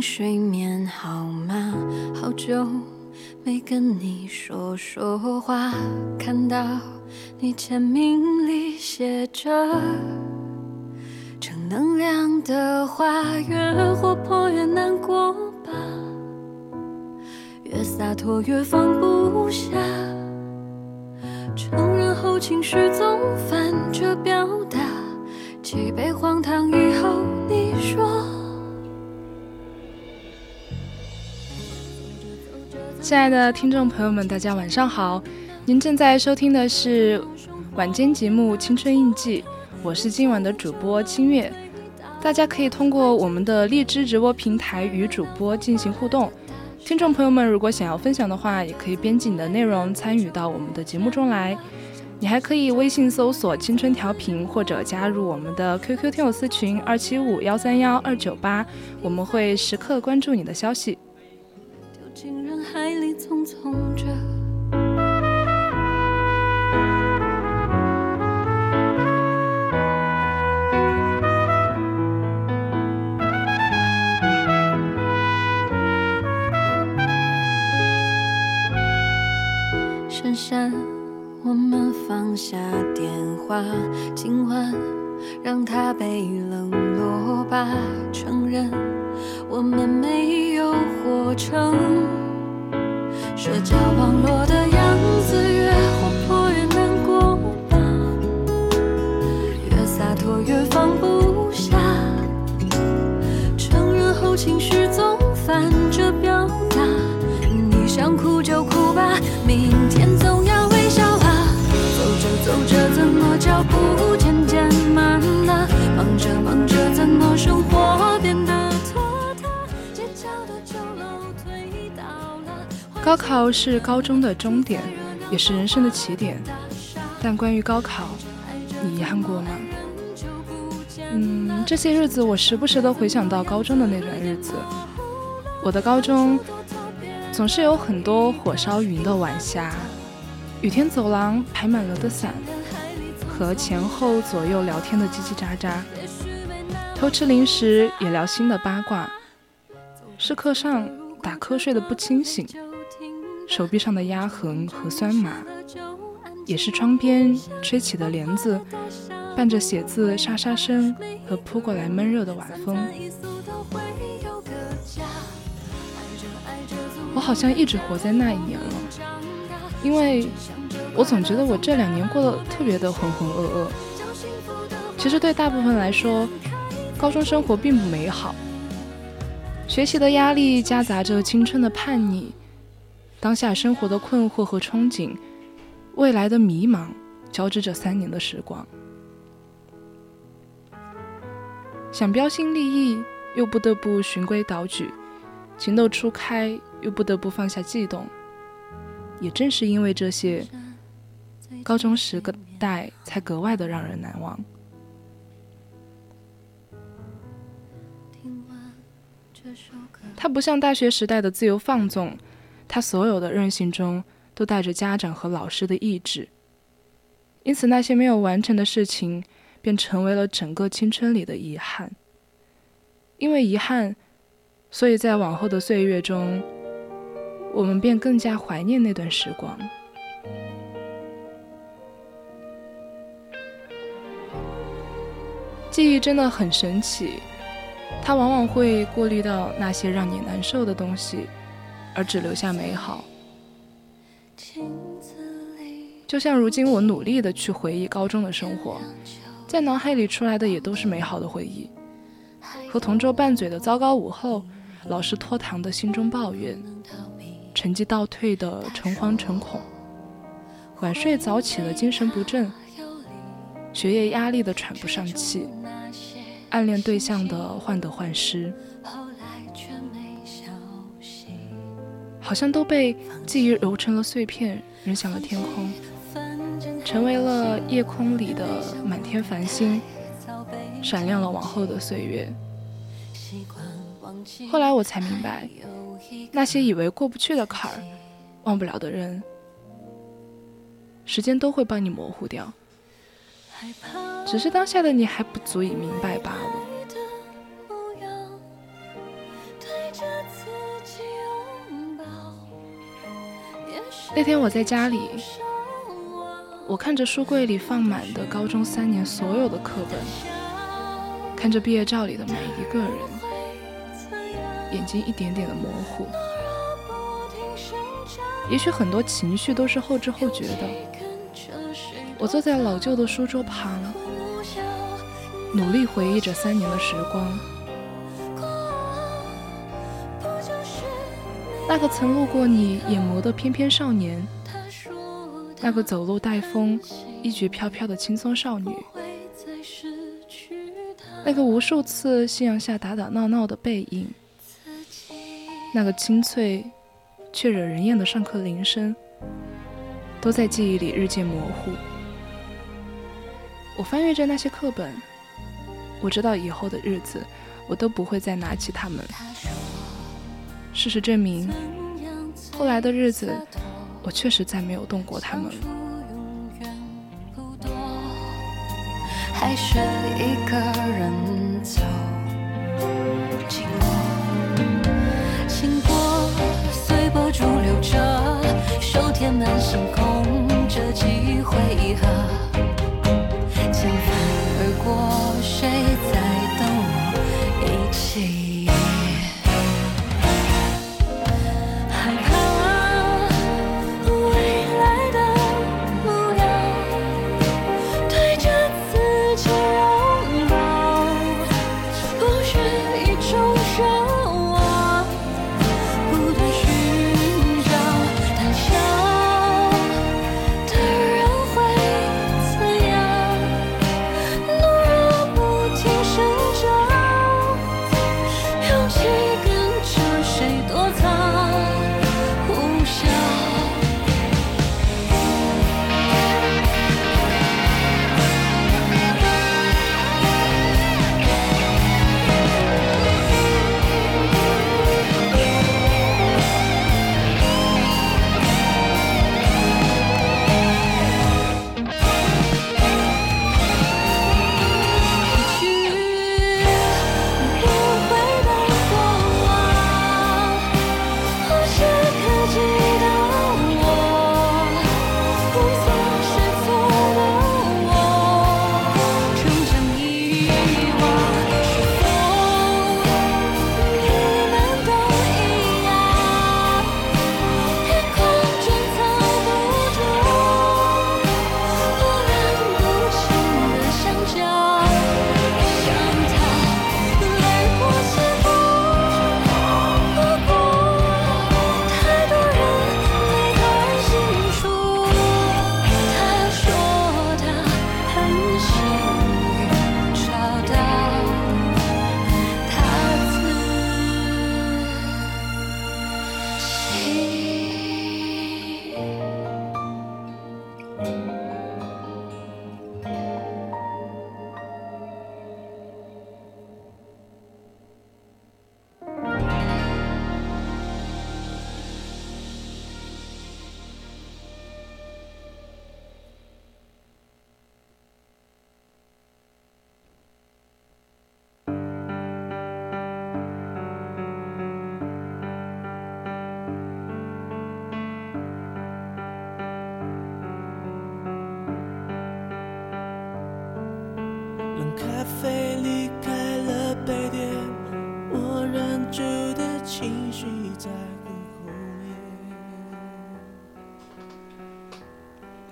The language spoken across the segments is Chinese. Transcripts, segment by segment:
睡眠好吗？好久没跟你说说话。看到你签名里写着正能量的话，越活泼越难过吧，越洒脱越放不下。承认后情绪总反着表达，几杯荒唐以后。你说，亲爱的听众朋友们，大家晚上好！您正在收听的是晚间节目《青春印记》，我是今晚的主播清月。大家可以通过我们的荔枝直播平台与主播进行互动。听众朋友们，如果想要分享的话，也可以编辑你的内容参与到我们的节目中来。你还可以微信搜索“青春调频”，或者加入我们的 QQ 听友私群二七五幺三幺二九八，我们会时刻关注你的消息。深深。我们放下电话，今晚让它被冷落吧。承认我们没有活成社交网络的样子，越活泼越难过吧，越洒脱越放不下。承认后情绪总反着表达，你想哭就哭吧，明天总要微笑啊。走着。走着怎么脚步渐渐慢了？忙着忙着怎么生活变得高考是高中的终点，也是人生的起点。但关于高考，你遗憾过吗？嗯，这些日子我时不时的回想到高中的那段日子。我的高中总是有很多火烧云的晚霞。雨天走廊排满了的伞，和前后左右聊天的叽叽喳喳，偷吃零食也聊新的八卦，是课上打瞌睡的不清醒，手臂上的压痕和酸麻，也是窗边吹起的帘子，伴着写字沙沙声和扑过来闷热的晚风。我好像一直活在那一年了。因为我总觉得我这两年过得特别的浑浑噩噩。其实对大部分来说，高中生活并不美好。学习的压力夹杂着青春的叛逆，当下生活的困惑和憧憬，未来的迷茫，交织着三年的时光。想标新立异，又不得不循规蹈矩；情窦初开，又不得不放下悸动。也正是因为这些，高中时代才格外的让人难忘。他不像大学时代的自由放纵，他所有的任性中都带着家长和老师的意志。因此，那些没有完成的事情，便成为了整个青春里的遗憾。因为遗憾，所以在往后的岁月中，我们便更加怀念那段时光。记忆真的很神奇，它往往会过滤到那些让你难受的东西，而只留下美好。就像如今我努力的去回忆高中的生活，在脑海里出来的也都是美好的回忆，和同桌拌嘴的糟糕午后。老师拖堂的心中抱怨，成绩倒退的诚惶诚恐，晚睡早起的精神不振，学业压力的喘不上气，暗恋对象的患得患失，好像都被记忆揉成了碎片，扔向了天空，成为了夜空里的满天繁星，闪亮了往后的岁月。后来我才明白，那些以为过不去的坎儿、忘不了的人，时间都会帮你模糊掉，只是当下的你还不足以明白罢了。那天我在家里，我看着书柜里放满的高中三年所有的课本，看着毕业照里的每一个人。眼睛一点点的模糊，也许很多情绪都是后知后觉的。我坐在老旧的书桌旁，努力回忆着三年的时光。那个曾路过你眼眸的翩翩少年，那个走路带风、衣裾飘飘的轻松少女，那个无数次夕阳下打打闹闹的背影。那个清脆却惹人厌的上课铃声，都在记忆里日渐模糊。我翻阅着那些课本，我知道以后的日子，我都不会再拿起它们。事实证明，后来的日子，我确实再没有动过它们。还是一个人走。驻留着，手填满星空，这几回合，千情绪在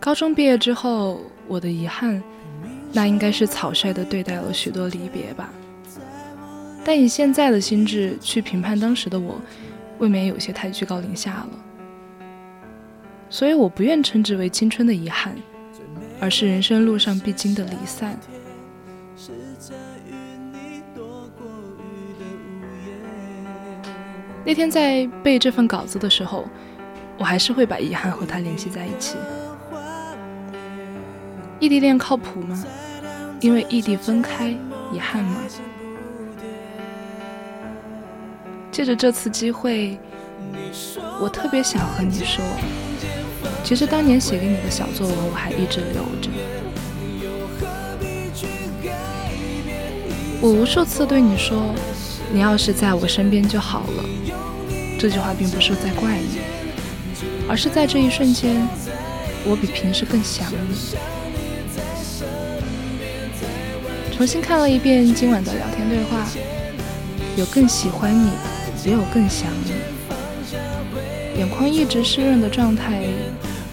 高中毕业之后我的遗憾那应该是草率的对待了许多离别吧。但以现在的心智去评判当时的我未免有些太居高临下了。所以我不愿称之为青春的遗憾而是人生路上必经的离散。那天在背这份稿子的时候，我还是会把遗憾和他联系在一起。异地恋靠谱吗？因为异地分开，遗憾吗？借着这次机会，我特别想和你说，其实当年写给你的小作文，我还一直留着。我无数次对你说，你要是在我身边就好了。这句话并不是在怪你，而是在这一瞬间，我比平时更想你。重新看了一遍今晚的聊天对话，有更喜欢你，也有更想你。眼眶一直湿润的状态，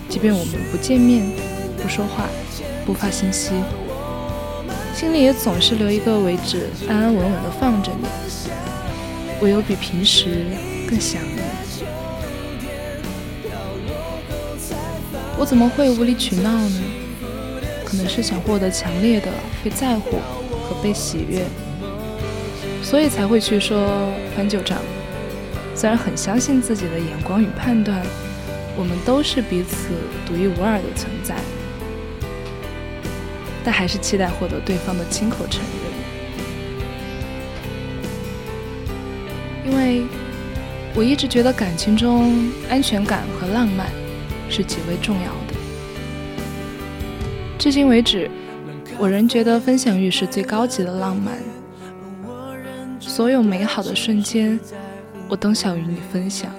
即便我们不见面、不说话、不发信息，心里也总是留一个位置，安安稳稳地放着你。我有比平时更想你。我怎么会无理取闹呢？可能是想获得强烈的被在乎和被喜悦，所以才会去说翻旧账。虽然很相信自己的眼光与判断，我们都是彼此独一无二的存在，但还是期待获得对方的亲口承认。因为我一直觉得感情中安全感和浪漫是极为重要的。至今为止，我仍觉得分享欲是最高级的浪漫。所有美好的瞬间，我都想与你分享。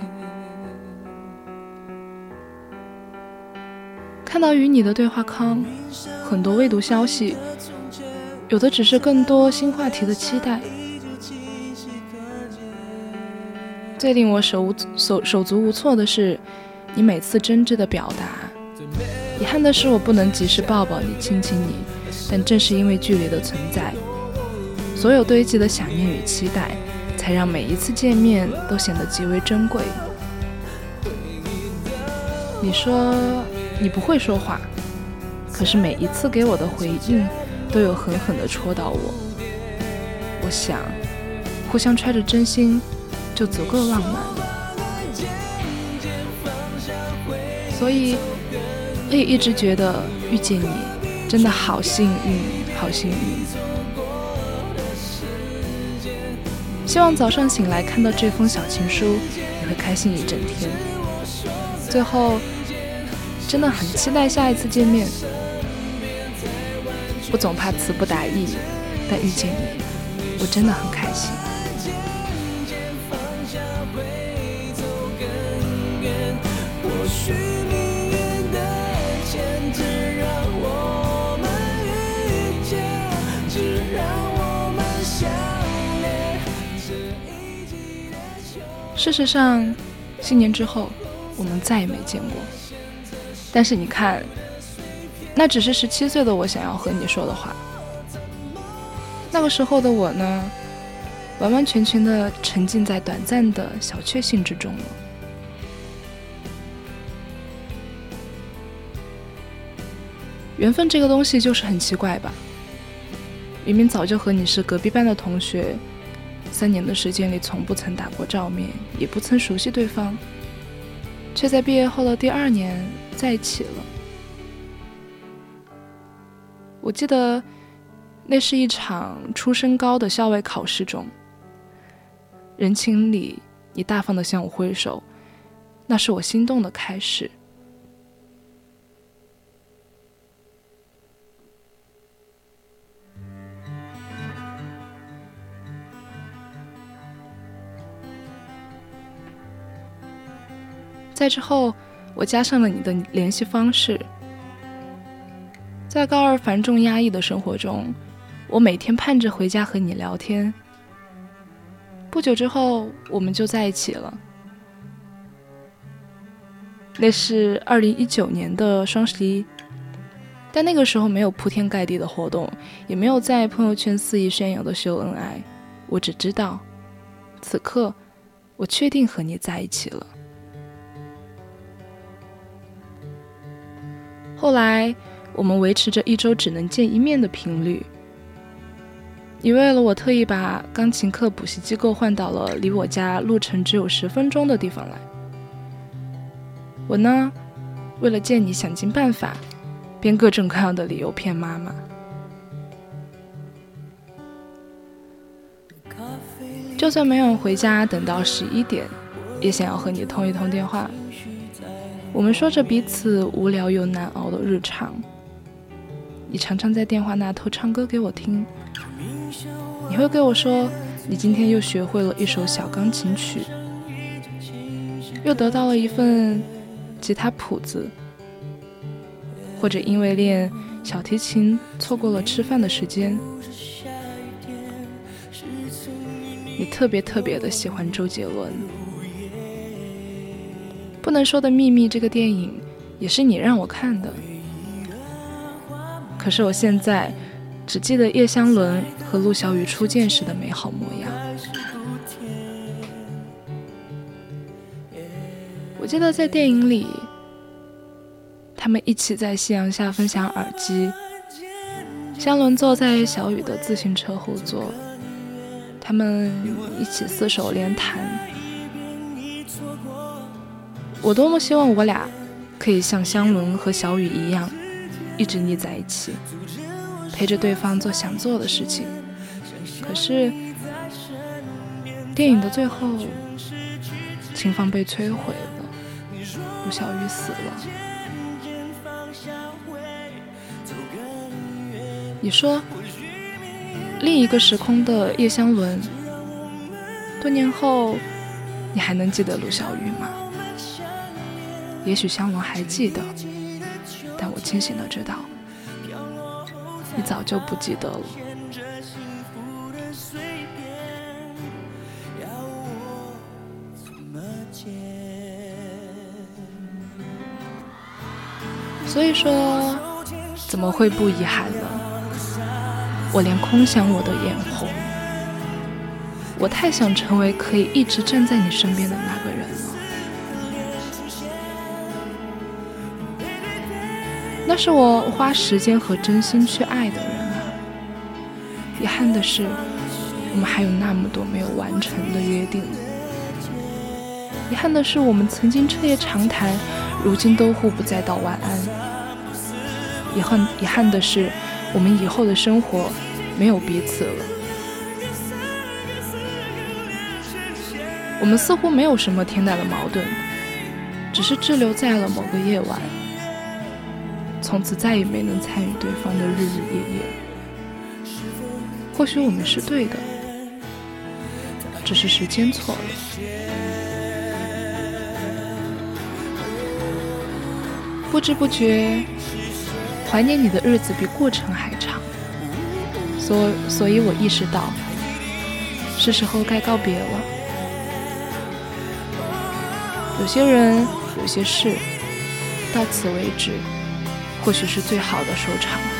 看到与你的对话框，很多未读消息，有的只是更多新话题的期待。最令我手无手手足无措的是，你每次真挚的表达。遗憾的是，我不能及时抱抱你、亲亲你，但正是因为距离的存在，所有堆积的想念与期待，才让每一次见面都显得极为珍贵。你说你不会说话，可是每一次给我的回应，都有狠狠地戳到我。我想，互相揣着真心，就足够浪漫了。所以。我也一直觉得遇见你真的好幸运，好幸运。希望早上醒来看到这封小情书，你会开心一整天。最后，真的很期待下一次见面。我总怕词不达意，但遇见你，我真的很开心。事实上，新年之后，我们再也没见过。但是你看，那只是十七岁的我想要和你说的话。那个时候的我呢，完完全全的沉浸在短暂的小确幸之中了。缘分这个东西就是很奇怪吧？明明早就和你是隔壁班的同学。三年的时间里，从不曾打过照面，也不曾熟悉对方，却在毕业后的第二年在一起了。我记得，那是一场初升高的校外考试中，人群里你大方的向我挥手，那是我心动的开始。在之后，我加上了你的联系方式。在高二繁重压抑的生活中，我每天盼着回家和你聊天。不久之后，我们就在一起了。那是二零一九年的双十一，但那个时候没有铺天盖地的活动，也没有在朋友圈肆意宣扬的秀恩爱。我只知道，此刻我确定和你在一起了。后来，我们维持着一周只能见一面的频率。你为了我，特意把钢琴课补习机构换到了离我家路程只有十分钟的地方来。我呢，为了见你，想尽办法。编各种各样的理由骗妈妈，就算没有回家等到十一点，也想要和你通一通电话。我们说着彼此无聊又难熬的日常，你常常在电话那头唱歌给我听。你会给我说，你今天又学会了一首小钢琴曲，又得到了一份吉他谱子。或者因为练小提琴错过了吃饭的时间，你特别特别的喜欢周杰伦。不能说的秘密这个电影也是你让我看的，可是我现在只记得叶湘伦和陆小雨初见时的美好模样。我记得在电影里。他们一起在夕阳下分享耳机，湘伦坐在小雨的自行车后座，他们一起四手连弹。我多么希望我俩可以像香伦和小雨一样，一直腻在一起，陪着对方做想做的事情。可是，电影的最后，情房被摧毁了，陆小雨死了。你说，另一个时空的叶湘伦，多年后，你还能记得陆小雨吗？也许香伦还记得，但我清醒的知道，你早就不记得了。所以说，怎么会不遗憾呢？我连空想我都眼红，我太想成为可以一直站在你身边的那个人那是我花时间和真心去爱的人啊。遗憾的是，我们还有那么多没有完成的约定。遗憾的是，我们曾经彻夜长谈，如今都互不再道晚安。遗憾，遗憾的是，我们以后的生活。没有彼此了，我们似乎没有什么天大的矛盾，只是滞留在了某个夜晚，从此再也没能参与对方的日日夜夜。或许我们是对的，只是时间错了。不知不觉，怀念你的日子比过程还长。所所以，我意识到，是时候该告别了。有些人，有些事，到此为止，或许是最好的收场。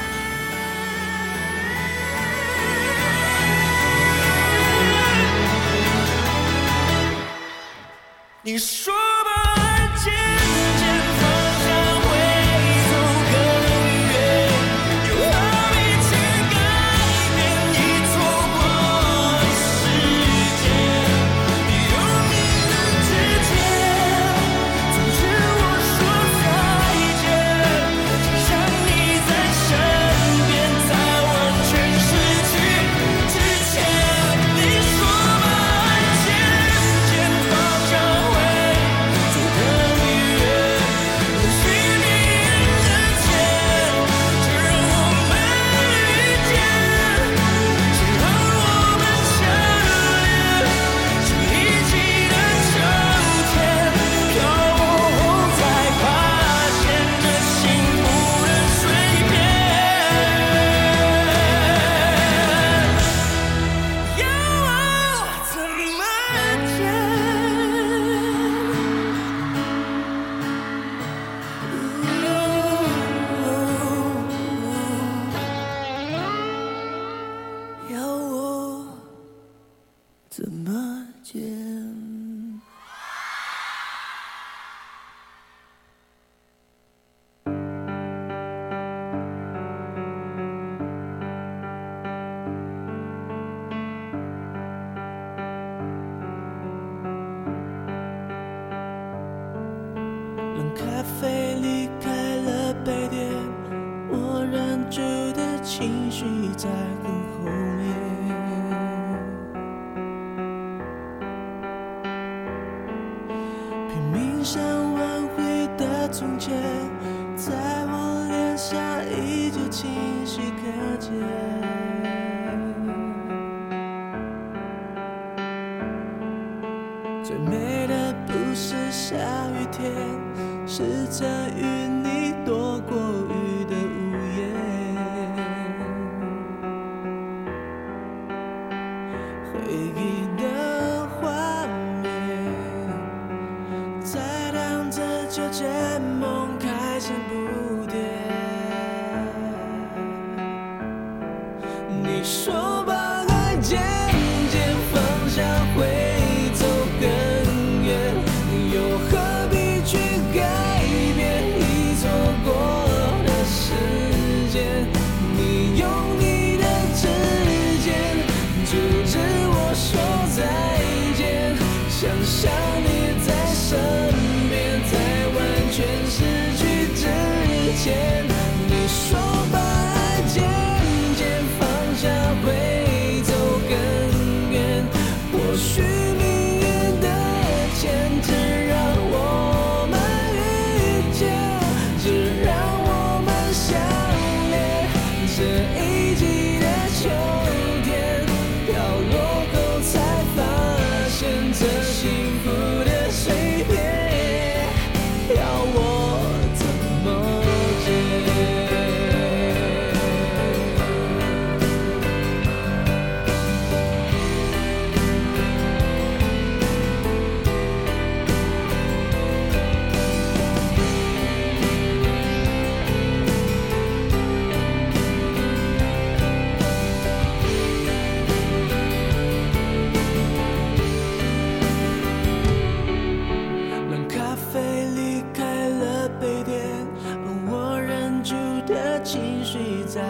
的情绪在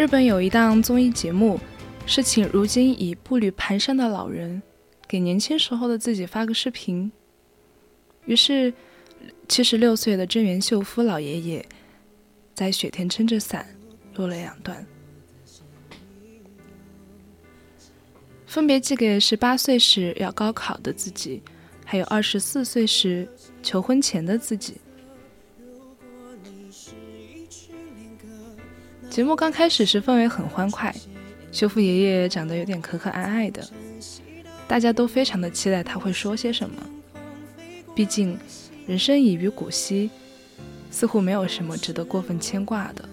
日本有一档综艺节目，是请如今已步履蹒跚的老人，给年轻时候的自己发个视频。于是，七十六岁的真源秀夫老爷爷，在雪天撑着伞录了两段，分别寄给十八岁时要高考的自己，还有二十四岁时求婚前的自己。节目刚开始时氛围很欢快，修复爷爷长得有点可可爱爱的，大家都非常的期待他会说些什么。毕竟人生已于古稀，似乎没有什么值得过分牵挂的。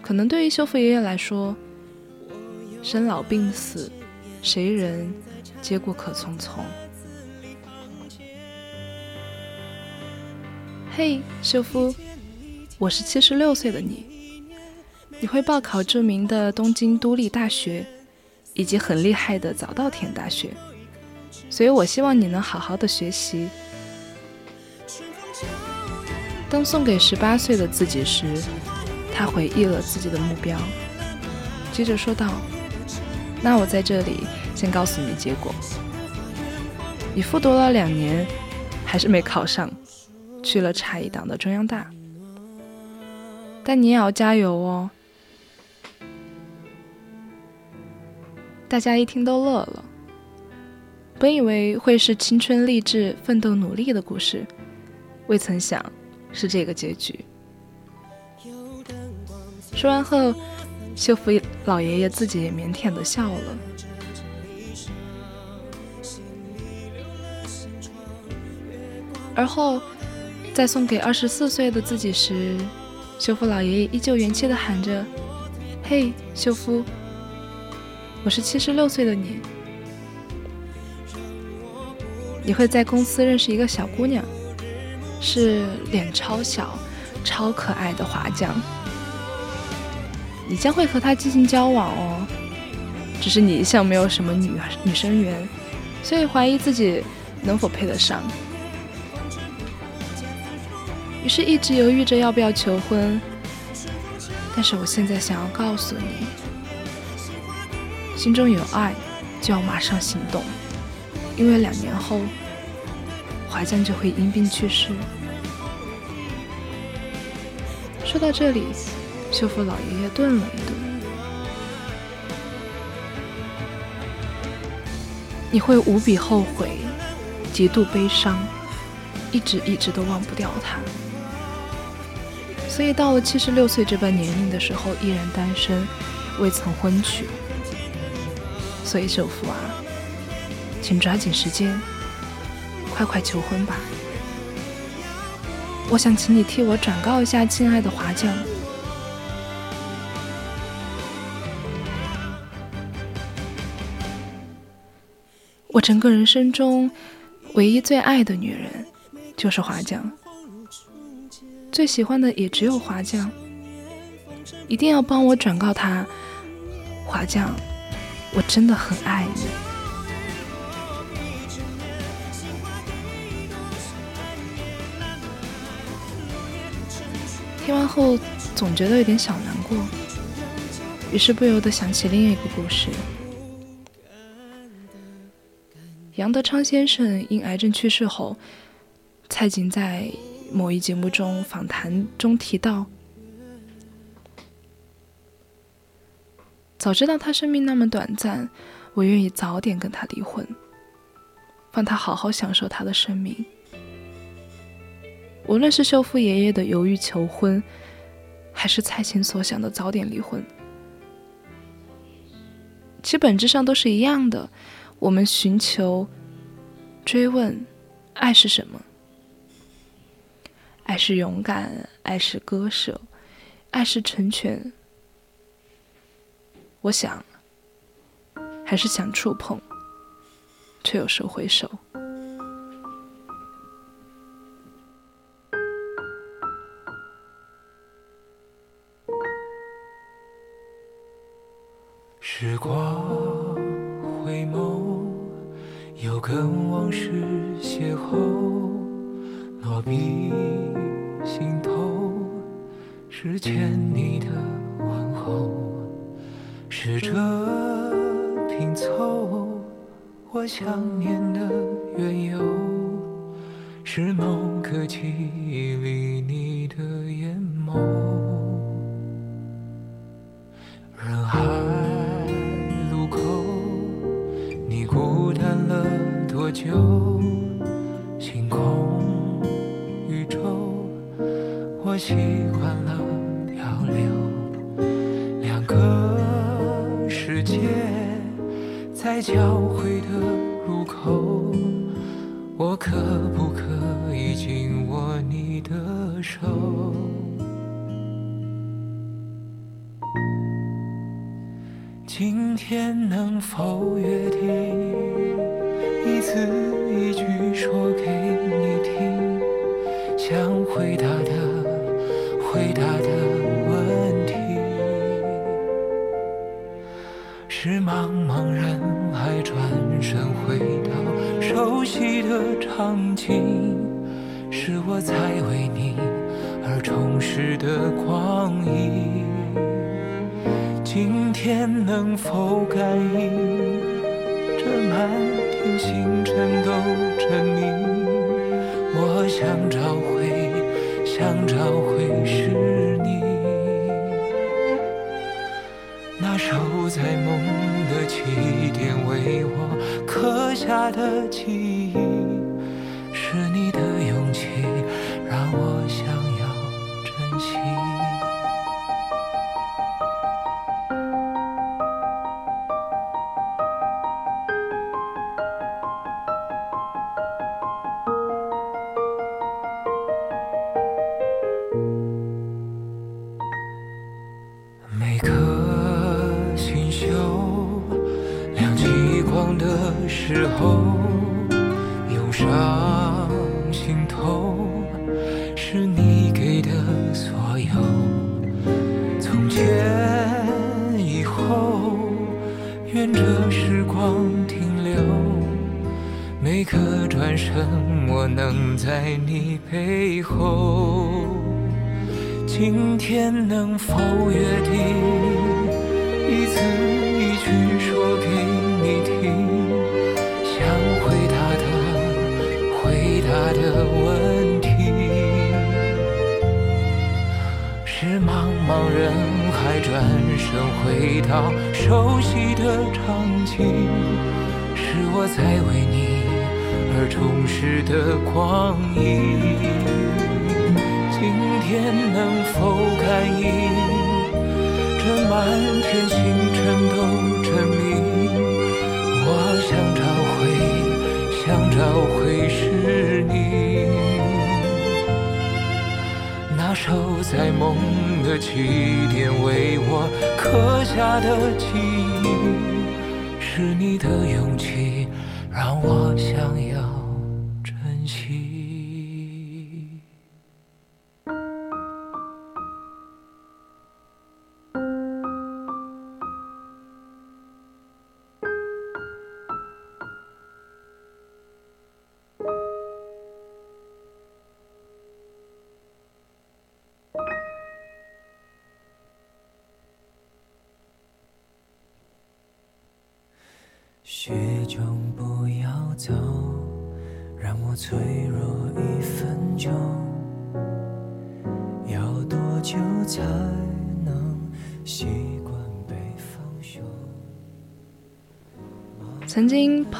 可能对于修复爷爷来说，生老病死，谁人皆过客匆匆。嘿，修夫。我是七十六岁的你，你会报考著名的东京都立大学，以及很厉害的早稻田大学，所以我希望你能好好的学习。当送给十八岁的自己时，他回忆了自己的目标，接着说道：“那我在这里先告诉你结果，你复读了两年，还是没考上，去了差一档的中央大。”但你也要加油哦！大家一听都乐了。本以为会是青春励志、奋斗努力的故事，未曾想是这个结局。说完后，秀福老爷爷自己也腼腆的笑了。而后，在送给二十四岁的自己时。修夫老爷爷依旧元气地喊着：“嘿，修夫，我是七十六岁的你。你会在公司认识一个小姑娘，是脸超小、超可爱的华将。你将会和她进行交往哦。只是你一向没有什么女女生缘，所以怀疑自己能否配得上。”于是，一直犹豫着要不要求婚。但是，我现在想要告诉你，心中有爱，就要马上行动，因为两年后，华将就会因病去世。说到这里，修复老爷爷顿了一顿。你会无比后悔，极度悲伤，一直一直都忘不掉他。所以到了七十六岁这般年龄的时候，依然单身，未曾婚娶。所以首富啊，请抓紧时间，快快求婚吧！我想请你替我转告一下，亲爱的华将，我整个人生中唯一最爱的女人，就是华将。最喜欢的也只有华将，一定要帮我转告他，华将，我真的很爱你。听完后总觉得有点小难过，于是不由得想起另一个故事：杨德昌先生因癌症去世后，蔡琴在。某一节目中访谈中提到，早知道他生命那么短暂，我愿意早点跟他离婚，放他好好享受他的生命。无论是秀夫爷爷的犹豫求婚，还是蔡琴所想的早点离婚，其本质上都是一样的。我们寻求、追问，爱是什么？爱是勇敢，爱是割舍，爱是成全。我想，还是想触碰，却又收回手。时光回眸，又跟往事邂逅，落笔。心头是欠你的问候，试着拼凑我想念的缘由，是某个记忆里你的眼眸。人海路口，你孤单了多久？我习惯了漂流。两个世界在交汇的入口，我可不可以紧握你的手？今天能否约定，一字一句说给你听，想回答熟悉的场景，是我在为你而充实的光阴。今天能否感应这满天星辰都证明，我想找回，想找回是。守在梦的起点，为我刻下的记忆，转身，我能在你背后。今天能否约定，一字一句说给你听，想回答的回答的问题，是茫茫人海转身回到熟悉的场景，是我在为你而充实的光阴。今天能否感应，这满天星辰都证明，我想找回，想找回是你。那守在梦的起点，为我刻下的记忆，是你的勇气，让我想要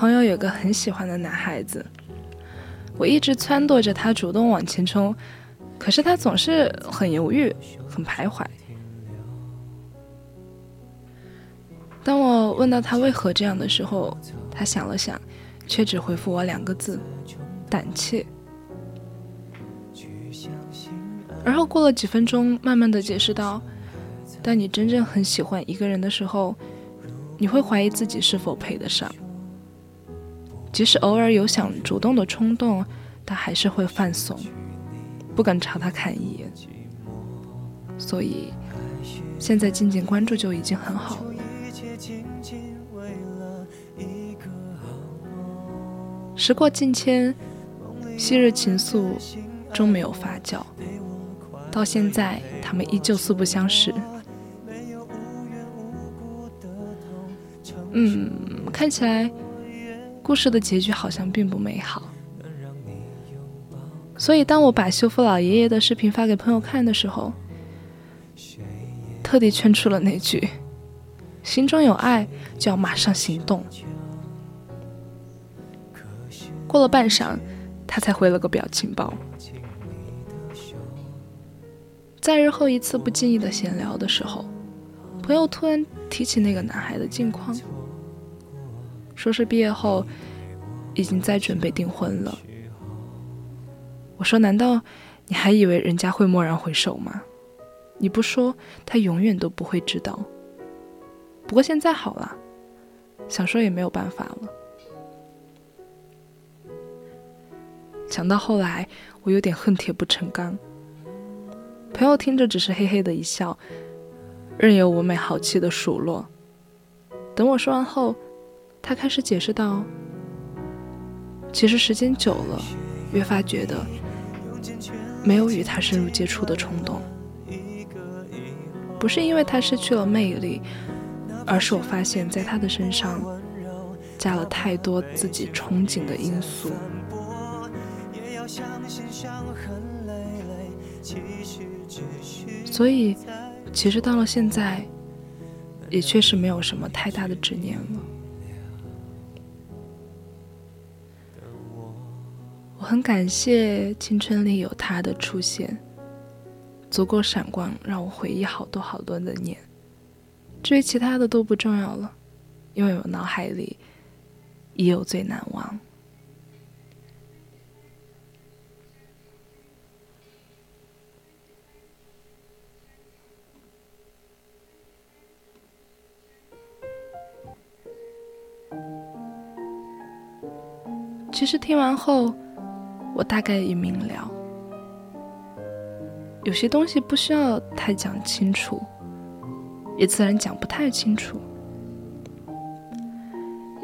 朋友有个很喜欢的男孩子，我一直撺掇着他主动往前冲，可是他总是很犹豫，很徘徊。当我问到他为何这样的时候，他想了想，却只回复我两个字：胆怯。而后过了几分钟，慢慢的解释道：当你真正很喜欢一个人的时候，你会怀疑自己是否配得上。即使偶尔有想主动的冲动，他还是会犯怂，不敢朝他看一眼。所以，现在静静关注就已经很好了。时过境迁，昔日情愫终没有发酵。到现在他们依旧素不相识。嗯，看起来故事的结局好像并不美好。所以，当我把修复老爷爷的视频发给朋友看的时候，特地圈出了那句：“心中有爱，就要马上行动。”过了半晌，他才回了个表情包。在日后一次不经意的闲聊的时候，朋友突然提起那个男孩的近况，说是毕业后已经在准备订婚了。我说：“难道你还以为人家会蓦然回首吗？你不说，他永远都不会知道。不过现在好了，想说也没有办法了。想到后来，我有点恨铁不成钢。朋友听着只是嘿嘿的一笑，任由我没好气的数落。等我说完后，他开始解释道：其实时间久了，越发觉得……”没有与他深入接触的冲动，不是因为他失去了魅力，而是我发现，在他的身上加了太多自己憧憬的因素。所以，其实到了现在，也确实没有什么太大的执念了。我很感谢青春里有他的出现，足够闪光，让我回忆好多好多的年。至于其他的都不重要了，因为我脑海里已有最难忘。其实听完后。我大概也明了，有些东西不需要太讲清楚，也自然讲不太清楚。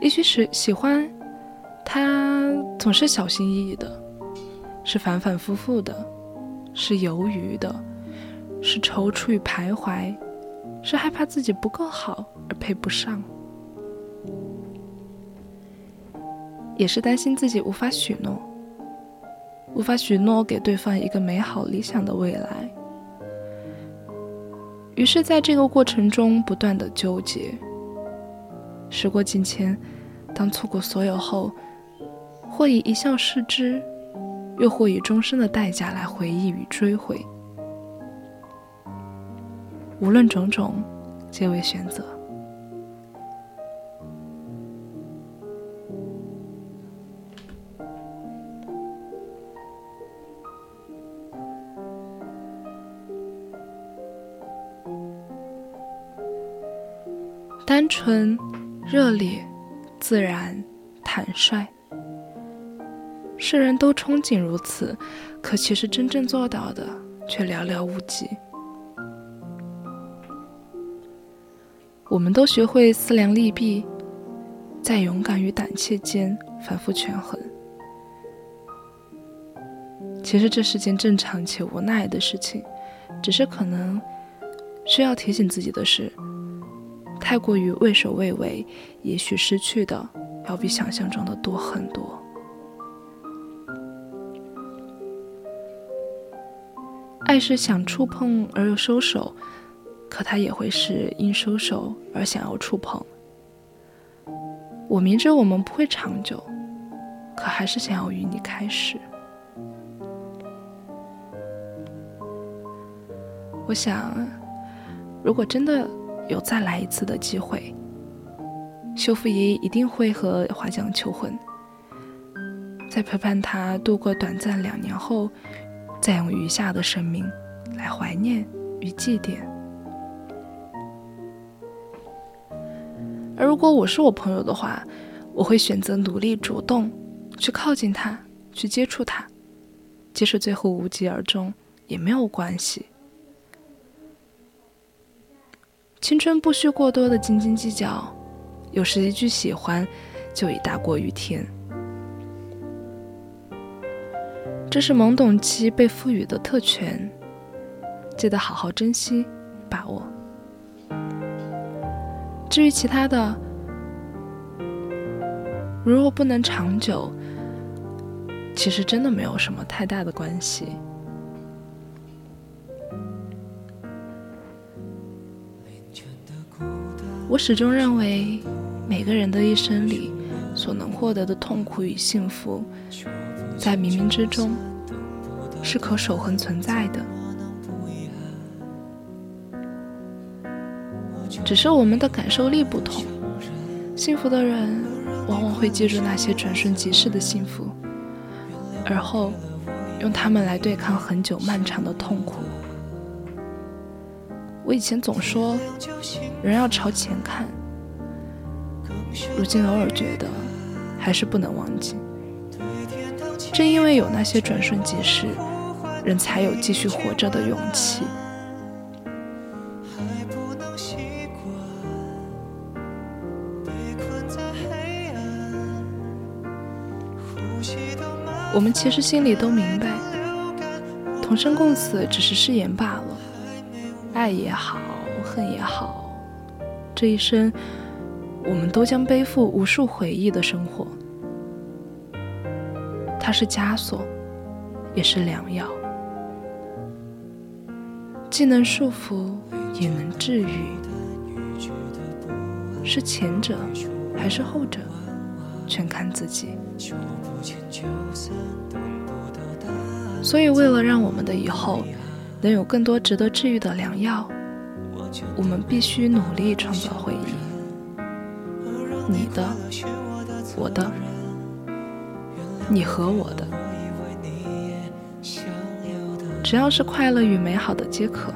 也许是喜欢，他总是小心翼翼的，是反反复复的，是犹豫的，是踌躇与徘徊，是害怕自己不够好而配不上，也是担心自己无法许诺。无法许诺给对方一个美好理想的未来，于是，在这个过程中不断的纠结。时过境迁，当错过所有后，或以一笑视之，又或以终身的代价来回忆与追悔。无论种种，皆为选择。单纯、热烈、自然、坦率，世人都憧憬如此，可其实真正做到的却寥寥无几。我们都学会思量利弊，在勇敢与胆怯间反复权衡。其实这是件正常且无奈的事情，只是可能需要提醒自己的是。太过于畏首畏尾，也许失去的要比想象中的多很多。爱是想触碰而又收手，可它也会是因收手而想要触碰。我明知我们不会长久，可还是想要与你开始。我想，如果真的……有再来一次的机会，修复爷爷一定会和华江求婚。在陪伴他度过短暂两年后，再用余下的生命来怀念与祭奠。而如果我是我朋友的话，我会选择努力主动去靠近他，去接触他，即使最后无疾而终也没有关系。青春不需过多的斤斤计较，有时一句喜欢就已大过于天。这是懵懂期被赋予的特权，记得好好珍惜、把握。至于其他的，如若不能长久，其实真的没有什么太大的关系。我始终认为，每个人的一生里所能获得的痛苦与幸福，在冥冥之中是可守恒存在的。只是我们的感受力不同，幸福的人往往会记住那些转瞬即逝的幸福，而后用它们来对抗很久漫长的痛苦。我以前总说，人要朝前看，如今偶尔觉得，还是不能忘记。正因为有那些转瞬即逝，人才有继续活着的勇气。我们其实心里都明白，同生共死只是誓言罢了。爱也好，恨也好，这一生，我们都将背负无数回忆的生活。它是枷锁，也是良药，既能束缚，也能治愈。是前者，还是后者，全看自己。所以，为了让我们的以后能有更多值得治愈的良药，我们必须努力创造回忆。你的，我的，你和我的，只要是快乐与美好的皆可。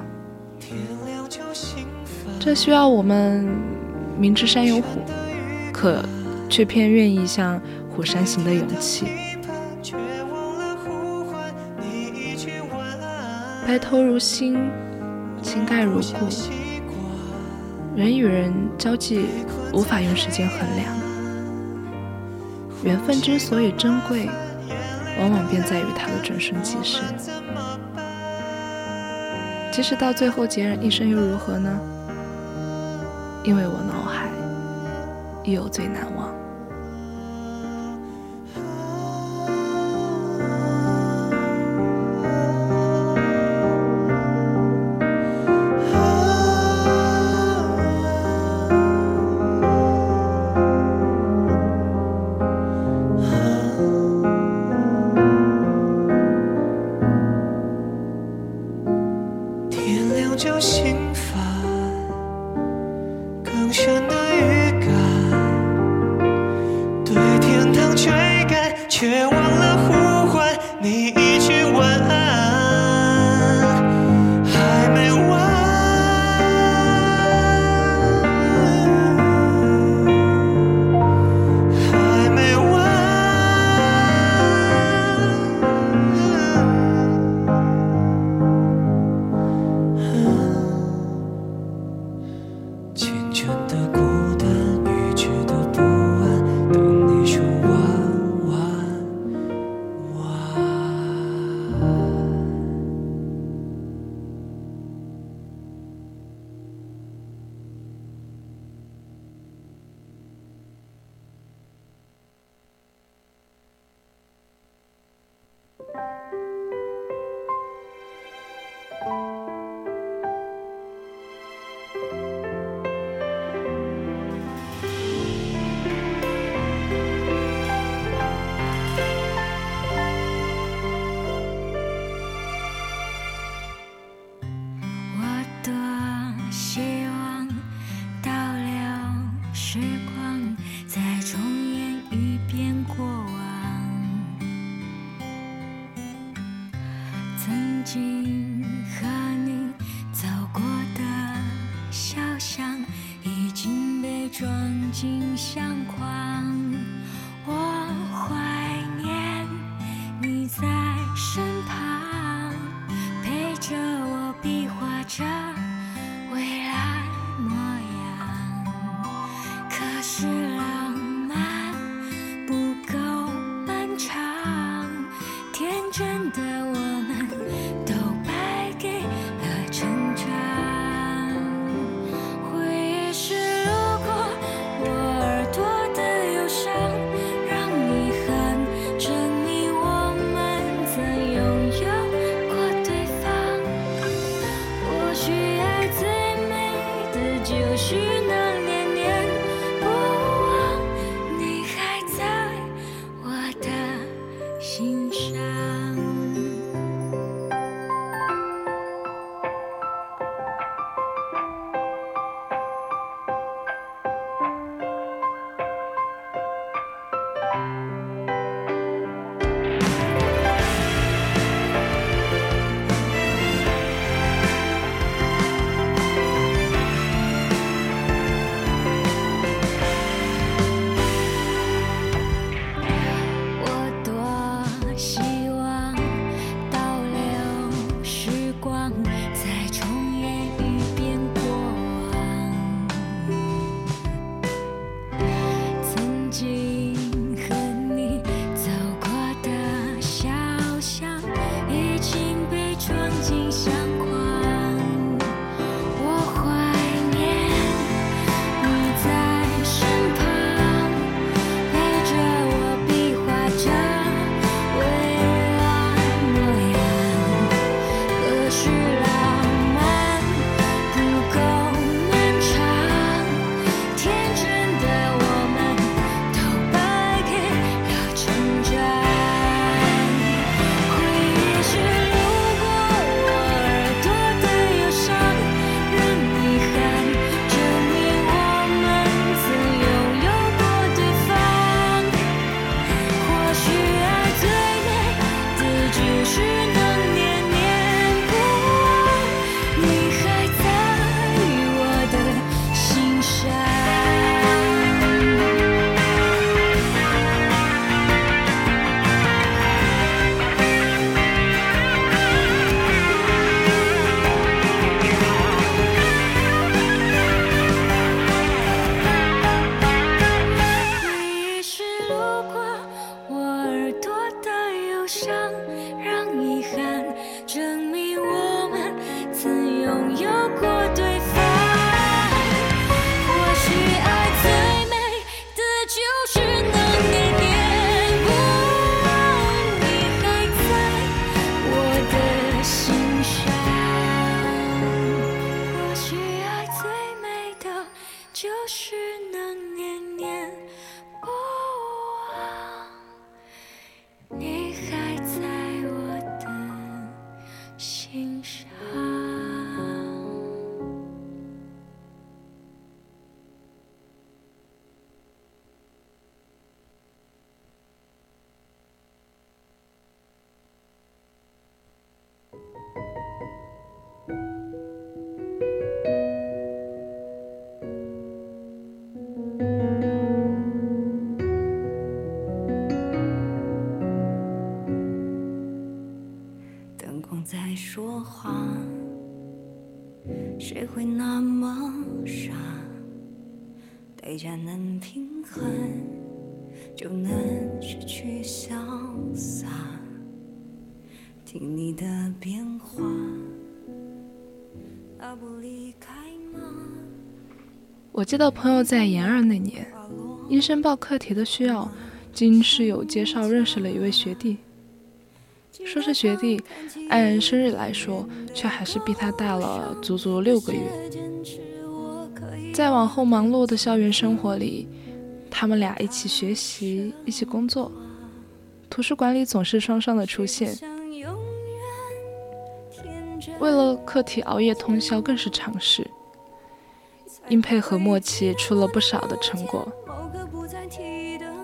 这需要我们明知山有虎，可却偏愿意向虎山行的勇气。白头如新，情盖如故。人与人交际，无法用时间衡量。缘分之所以珍贵，往往便在于它的转瞬即逝。即使到最后孑然一身，又如何呢？因为我脑海亦有最难忘。就是话，谁会那么傻？代价能平衡，就能失去潇洒。听你的变化，大步离开吗？我记得朋友在研二那年，因申报课题的需要，经室友介绍认识了一位学弟。说是学弟，按生日来说，却还是比他大了足足六个月。在往后忙碌的校园生活里，他们俩一起学习，一起工作。图书馆里总是双双的出现，为了课题熬夜通宵更是常事。因配合默契，出了不少的成果。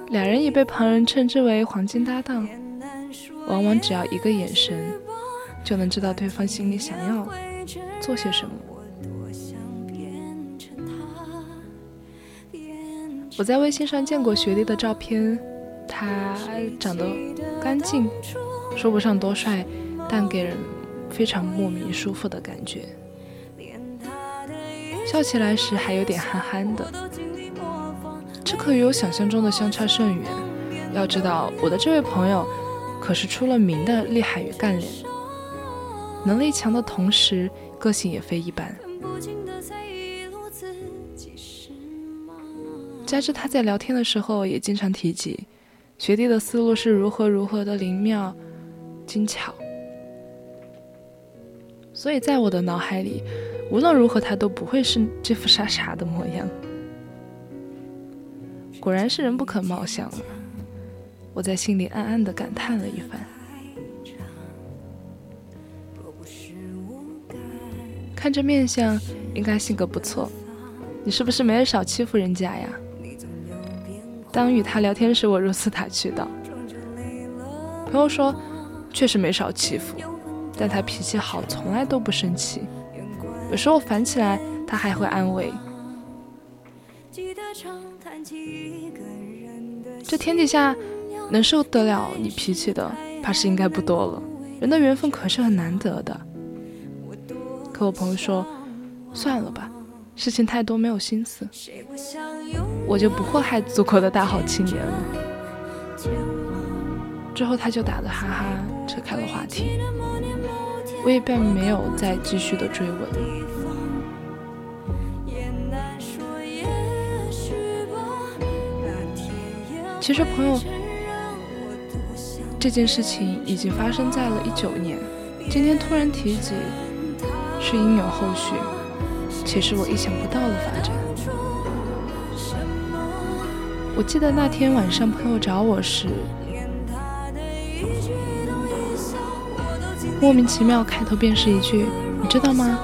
两人也被旁人称之为黄金搭档，往往只要一个眼神，就能知道对方心里想要做些什么。我在微信上见过学弟的照片，他长得干净，说不上多帅，但给人非常莫名舒服的感觉。笑起来时还有点憨憨的，这可与我想象中的相差甚远。要知道，我的这位朋友可是出了名的厉害与干练，能力强的同时，个性也非一般。加之他在聊天的时候也经常提及，学弟的思路是如何如何的灵妙、精巧。所以在我的脑海里，无论如何他都不会是这副傻傻的模样。果然是人不可貌相啊！我在心里暗暗地感叹了一番。看这面相，应该性格不错。你是不是没少欺负人家呀？当与他聊天时，我如此打趣道。朋友说，确实没少欺负，但他脾气好，从来都不生气。有时候烦起来，他还会安慰。这天底下能受得了你脾气的，怕是应该不多了。人的缘分可是很难得的。可我朋友说，算了吧，事情太多，没有心思。我就不祸害祖国的大好青年了。之后他就打得哈哈，扯开了话题，我也便没有再继续的追问。其实，朋友，这件事情已经发生在了一九年。今天突然提及，是因有后续，且是我意想不到的发展。我记得那天晚上，朋友找我时，莫名其妙开头便是一句：“你知道吗？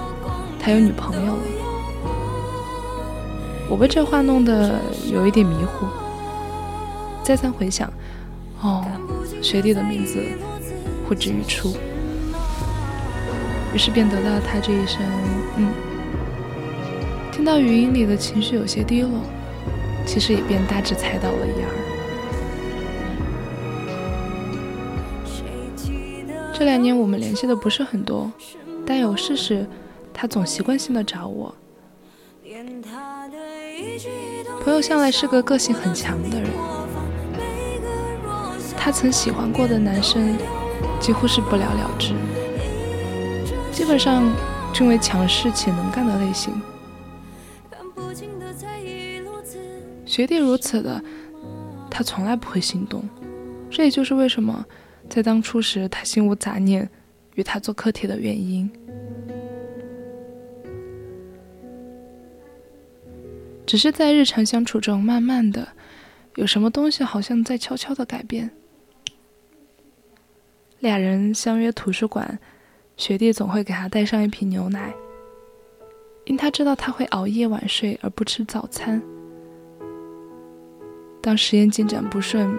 他有女朋友了。”我被这话弄得有一点迷糊。再三回想，哦，学弟的名字呼之欲出，于是便得到他这一声“嗯”。听到语音里的情绪有些低落，其实也便大致猜到了一二。这两年我们联系的不是很多，但有事时，他总习惯性的找我。朋友向来是个个性很强的人。他曾喜欢过的男生，几乎是不了了之，基本上均为强势且能干的类型。学弟如此的，他从来不会心动。这也就是为什么在当初时他心无杂念，与他做课题的原因。只是在日常相处中，慢慢的，有什么东西好像在悄悄的改变。俩人相约图书馆，学弟总会给他带上一瓶牛奶，因他知道他会熬夜晚睡而不吃早餐。当实验进展不顺，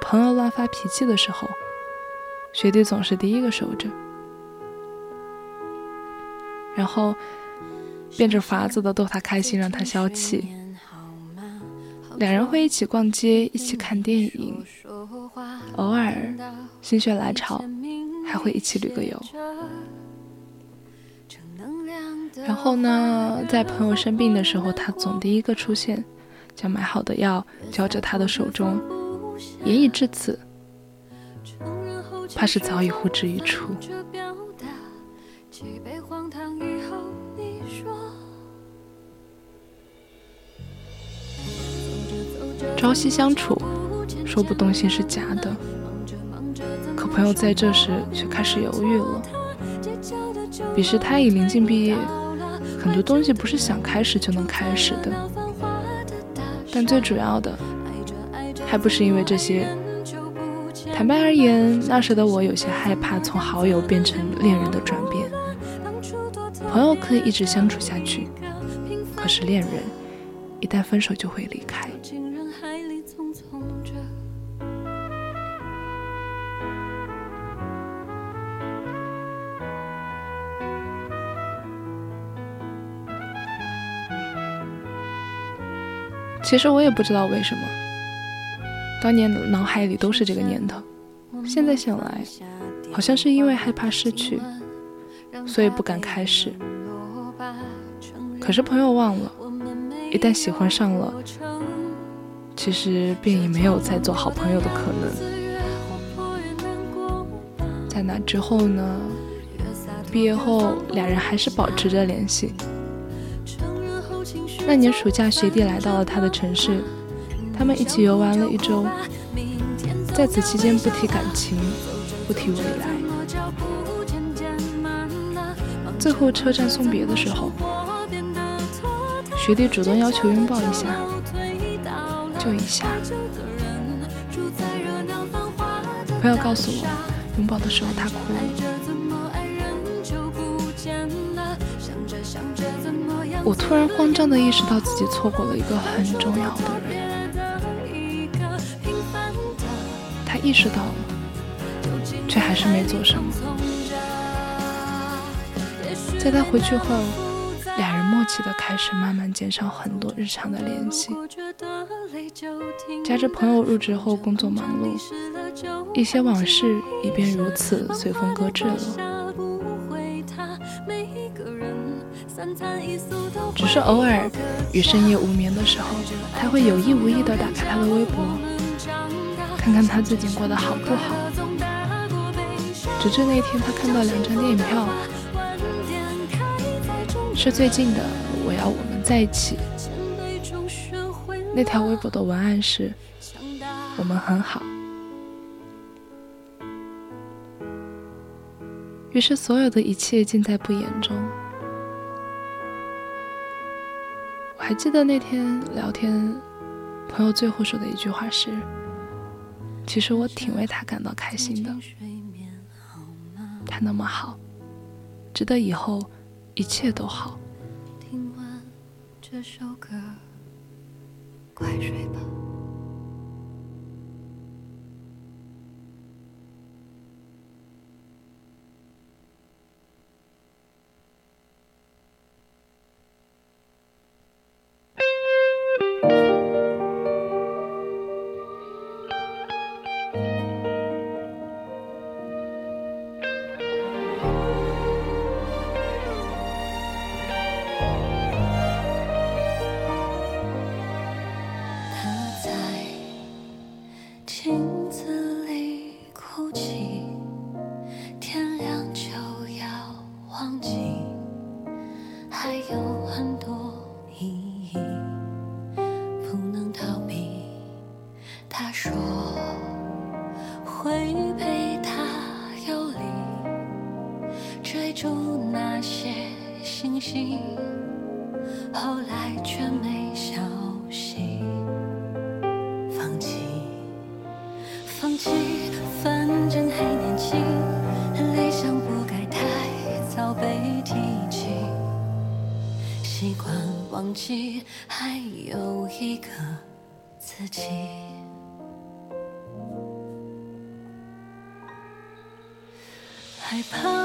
朋友乱发脾气的时候，学弟总是第一个守着，然后变着法子的逗他开心，让他消气。两人会一起逛街，一起看电影。偶尔心血来潮，还会一起旅个游。然后呢，在朋友生病的时候，他总第一个出现，将买好的药交着他的手中。言已至此，怕是早已呼之欲出。朝夕相处。说不动心是假的，可朋友在这时却开始犹豫了。彼时他已临近毕业，很多东西不是想开始就能开始的。但最主要的，还不是因为这些。坦白而言，那时的我有些害怕从好友变成恋人的转变。朋友可以一直相处下去，可是恋人一旦分手就会离开。其实我也不知道为什么，当年脑海里都是这个念头。现在想来，好像是因为害怕失去，所以不敢开始。可是朋友忘了，一旦喜欢上了，其实便已没有再做好朋友的可能。在那之后呢？毕业后，两人还是保持着联系。那年暑假，学弟来到了他的城市，他们一起游玩了一周。在此期间，不提感情，不提未来。最后车站送别的时候，学弟主动要求拥抱一下，就一下。朋友告诉我，拥抱的时候他哭了。我突然慌张地意识到自己错过了一个很重要的人。他意识到了，却还是没做什么。在他回去后，俩人默契地开始慢慢减少很多日常的联系。加之朋友入职后工作忙碌，一些往事也便如此随风搁置了。只是偶尔于深夜无眠的时候，他会有意无意地打开他的微博，看看他最近过得好不好。直至那天，他看到两张电影票。是最近的，我要我们在一起。那条微博的文案是：我们很好。于是，所有的一切尽在不言中。还记得那天聊天，朋友最后说的一句话是：其实我挺为他感到开心的。他那么好，值得以后。一切都好。听完这首歌，快睡吧。害怕。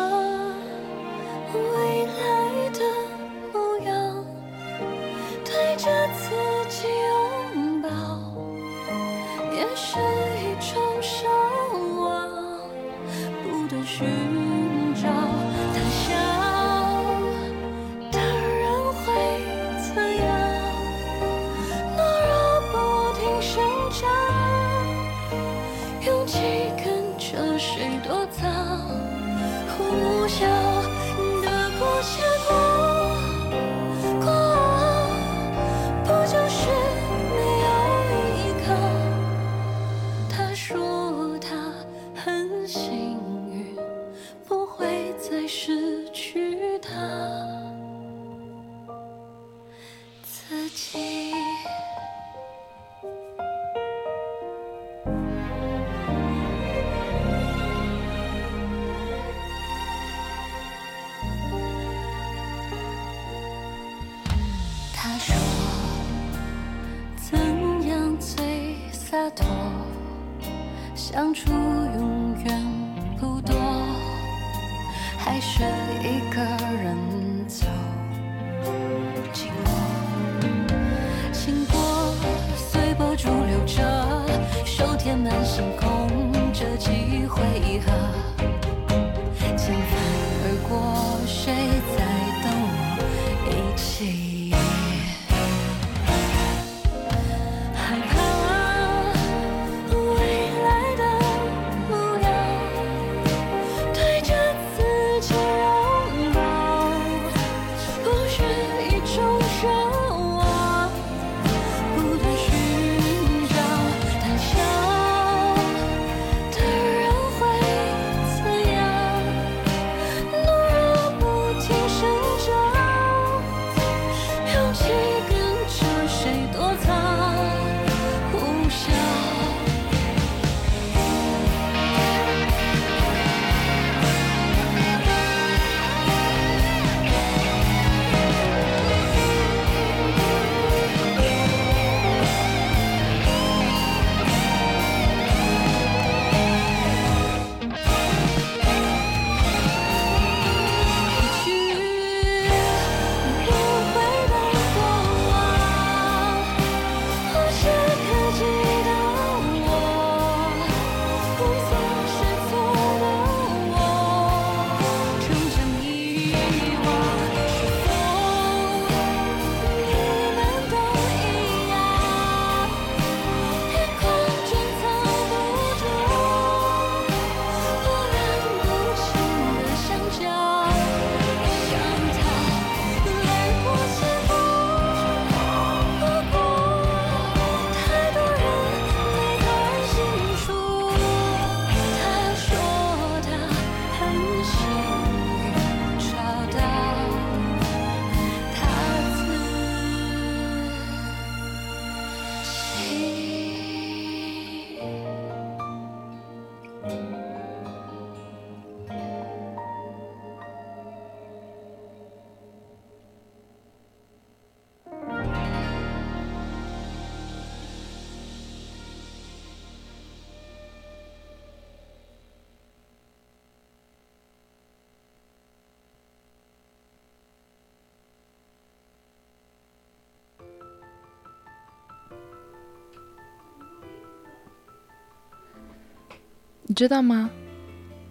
知道吗？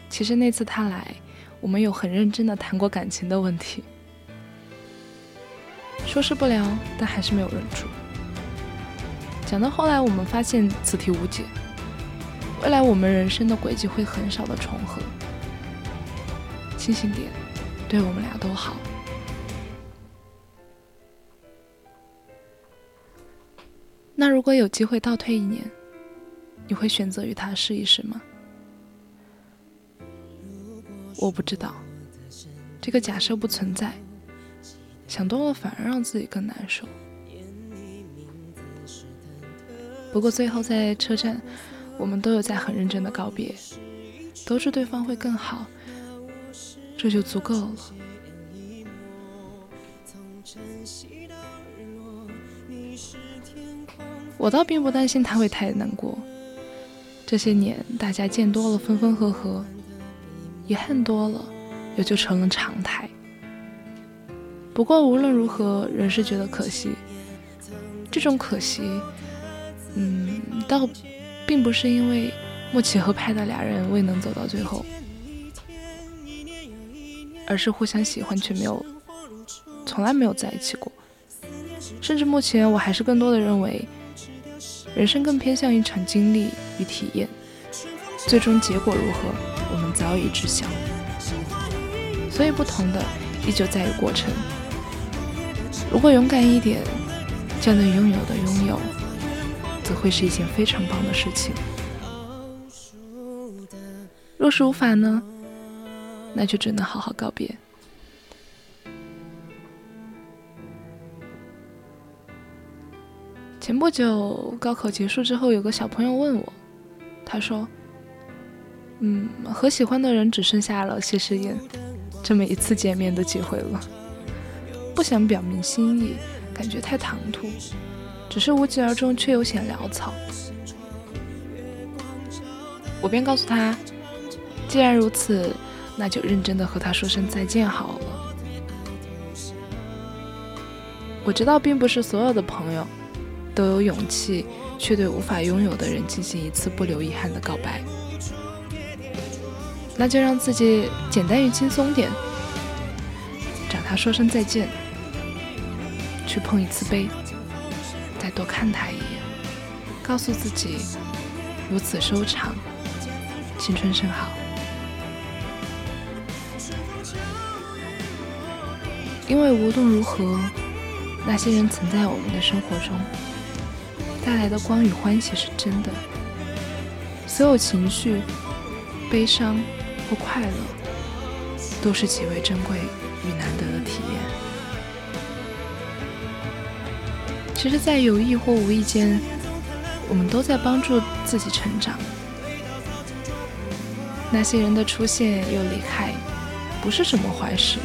其实那次他来，我们有很认真的谈过感情的问题，说是不聊，但还是没有忍住。讲到后来，我们发现此题无解，未来我们人生的轨迹会很少的重合。清醒点，对我们俩都好。那如果有机会倒退一年，你会选择与他试一试吗？我不知道，这个假设不存在。想多了反而让自己更难受。不过最后在车站，我们都有在很认真的告别，都知对方会更好，这就足够了。我倒并不担心他会太难过。这些年大家见多了分分合合，遗憾多了，也就成了常态。不过无论如何，仍是觉得可惜。这种可惜，嗯，倒并不是因为莫奇和派的俩人未能走到最后，而是互相喜欢却没有，从来没有在一起过。甚至目前，我还是更多的认为。人生更偏向一场经历与体验，最终结果如何，早已知晓。所以，不同的依旧在于过程。如果勇敢一点，将能拥有的拥有，则会是一件非常棒的事情。若是无法呢，那就只能好好告别。前不久高考结束之后，有个小朋友问我，他说：“嗯，和喜欢的人只剩下了谢师宴这么一次见面的机会了，不想表明心意，感觉太唐突，只是无疾而终却又显潦草。”我便告诉他：“既然如此，那就认真的和他说声再见好了。”我知道，并不是所有的朋友。都有勇气去对无法拥有的人进行一次不留遗憾的告白，那就让自己简单与轻松点，找他说声再见，去碰一次杯，再多看他一眼，告诉自己如此收场，青春甚好。因为无论如何，那些人曾在我们的生活中。带来的光与欢喜是真的，所有情绪，悲伤或快乐，都是极为珍贵与难得的体验。其实，在有意或无意间，我们都在帮助自己成长。那些人的出现又离开，不是什么坏事，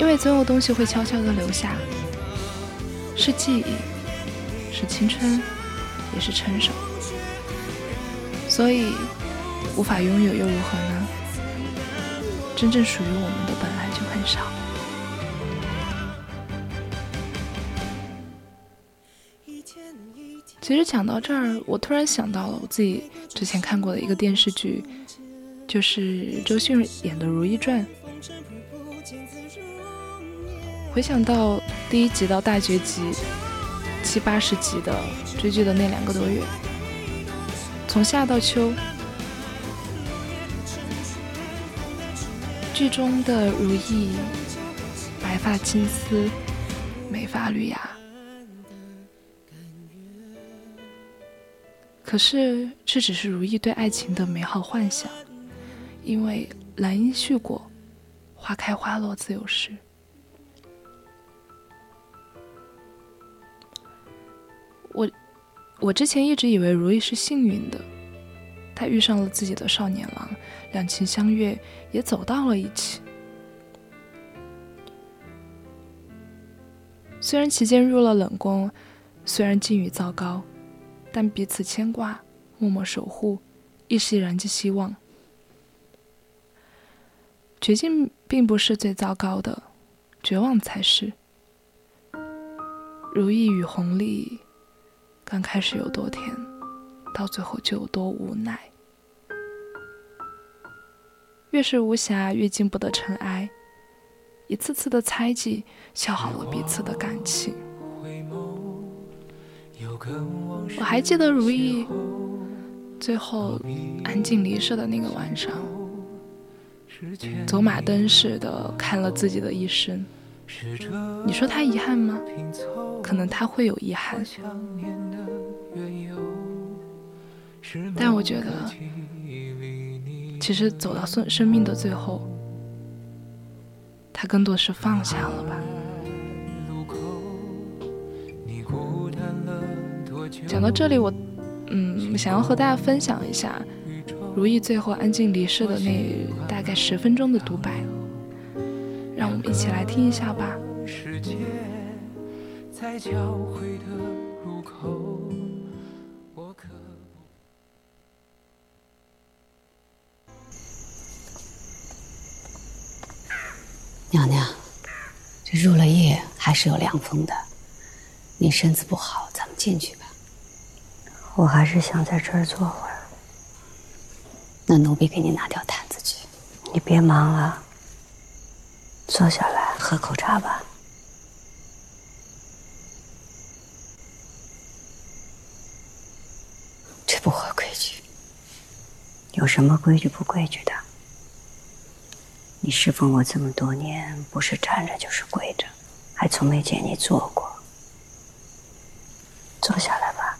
因为总有东西会悄悄地留下，是记忆。是青春，也是成熟，所以无法拥有又如何呢？真正属于我们的本来就很少。其实讲到这儿，我突然想到了我自己之前看过的一个电视剧，就是周迅演的《如懿传》。回想到第一集到大结局。七八十集的追剧的那两个多月，从夏到秋，剧中的如意白发青丝，美发绿芽。可是这只是如意对爱情的美好幻想，因为兰因絮果，花开花落自有时。我，我之前一直以为如意是幸运的，他遇上了自己的少年郎，两情相悦，也走到了一起。虽然其间入了冷宫，虽然境遇糟糕，但彼此牵挂，默默守护，一时燃起希望。绝境并不是最糟糕的，绝望才是。如意与红丽。刚开始有多甜，到最后就有多无奈。越是无瑕，越经不得尘埃。一次次的猜忌，消耗了彼此的感情。我还记得如意最后安静离世的那个晚上，走马灯似的看了自己的一生。你说他遗憾吗？可能他会有遗憾，但我觉得，其实走到生生命的最后，他更多是放下了吧。讲到这里，我嗯，想要和大家分享一下如意最后安静离世的那大概十分钟的独白。让我们一起来听一下吧。娘娘，这入了夜还是有凉风的，你身子不好，咱们进去吧。我还是想在这儿坐会儿。那奴婢给你拿条毯子去。你别忙了。坐下来喝口茶吧。这不合规矩。有什么规矩不规矩的？你侍奉我这么多年，不是站着就是跪着，还从没见你坐过。坐下来吧，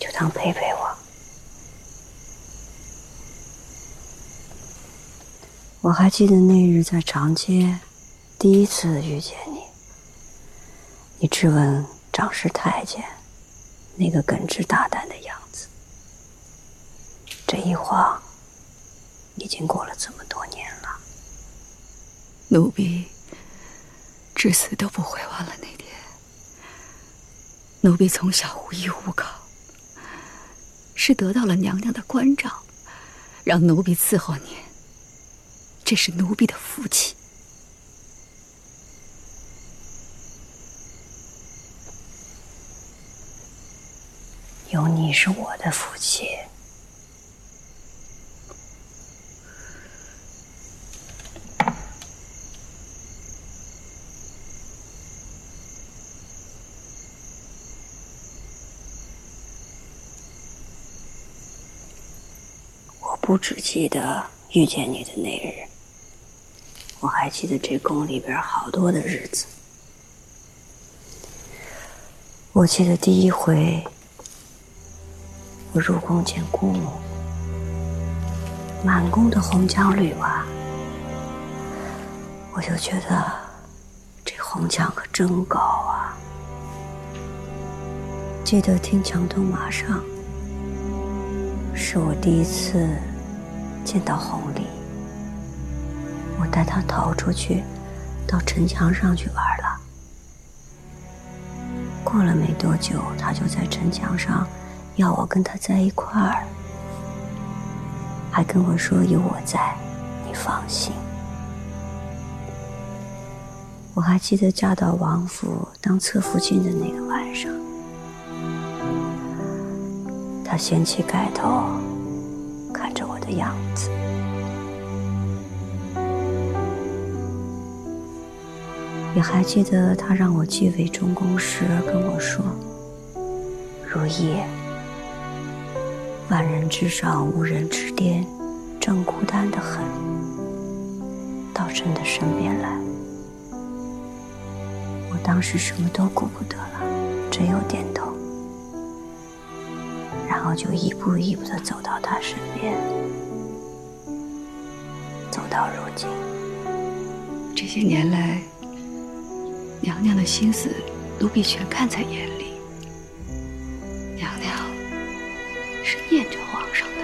就当陪陪我。我还记得那日在长街，第一次遇见你。你质问长侍太监，那个耿直大胆的样子。这一晃，已经过了这么多年了。奴婢至死都不会忘了那天。奴婢从小无依无靠，是得到了娘娘的关照，让奴婢伺候您。这是奴婢的福气。有你是我的福气。我不只记得遇见你的那日。我还记得这宫里边好多的日子。我记得第一回，我入宫见姑母，满宫的红墙绿瓦，我就觉得这红墙可真高啊。记得听墙头马上，是我第一次见到红梨。我带他逃出去，到城墙上去玩了。过了没多久，他就在城墙上要我跟他在一块儿，还跟我说有我在，你放心。我还记得嫁到王府当侧福晋的那个晚上，他掀起盖头，的样子。你还记得他让我继位中宫时跟我说：“如意，万人之上无人之巅，正孤单的很，到朕的身边来。”我当时什么都顾不得了，只有点头，然后就一步一步的走到他身边，到如今，这些年来。娘娘的心思，奴婢全看在眼里。娘娘是念着皇上的。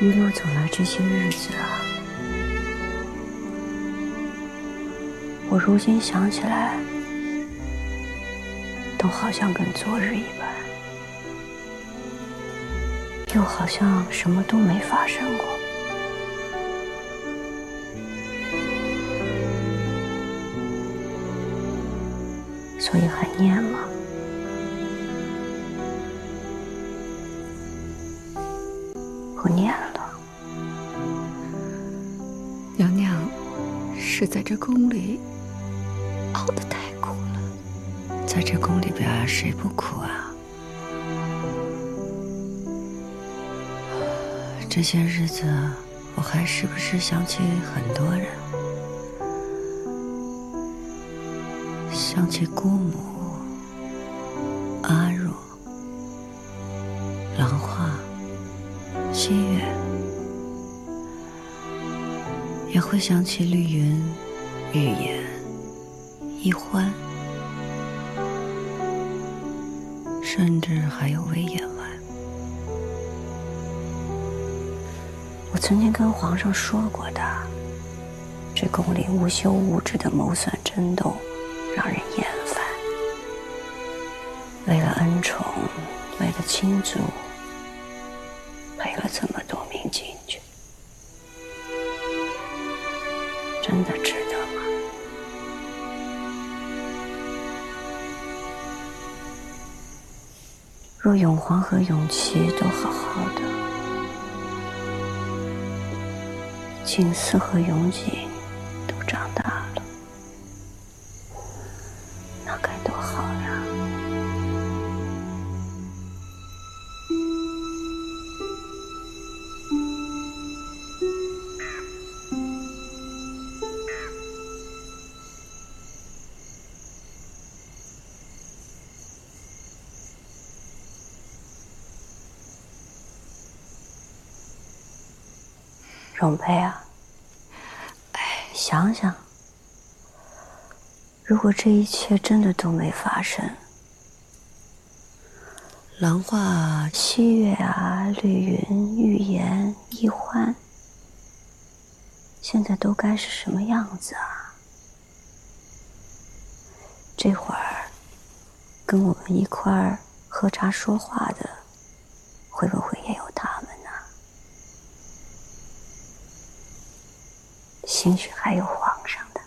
一路走来这些日子啊，我如今想起来，都好像跟昨日一般。又好像什么都没发生过。所以还念吗？不念了。娘娘是在这宫里，在这宫里边，谁不苦啊？这些日子，我还时不时想起很多人，想起姑母、阿若、兰花、西月，也会想起绿云、玉颜、一欢，还有魏延外。我曾经跟皇上说过的，这宫里无休无止的谋算争斗，让人厌烦。为了恩宠，为了亲族，若永璜和永琪都好好的。景思和永景荣佩啊，哎，想想，如果这一切真的都没发生，兰花、西月啊、绿云、玉颜、易欢，现在都该是什么样子啊？这会儿跟我们一块儿喝茶说话的，会不会也有他们呢？兴许还有皇上的。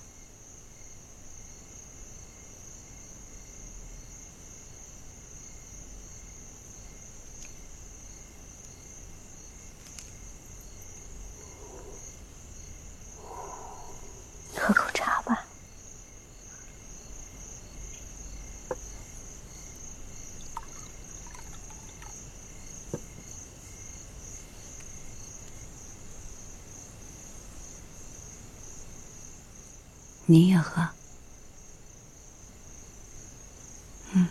喝口茶吧。你也喝。嗯。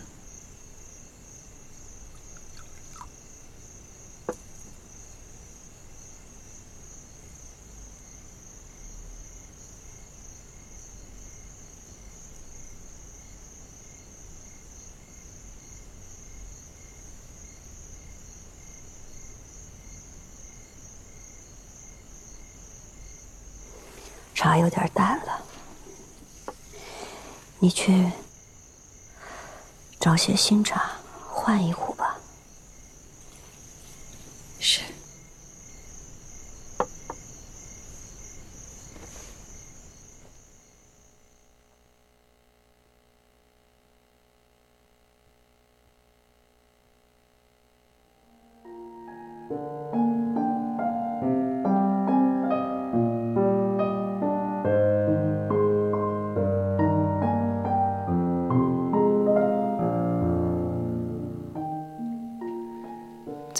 茶有点淡了。你去找些新茶换一壶。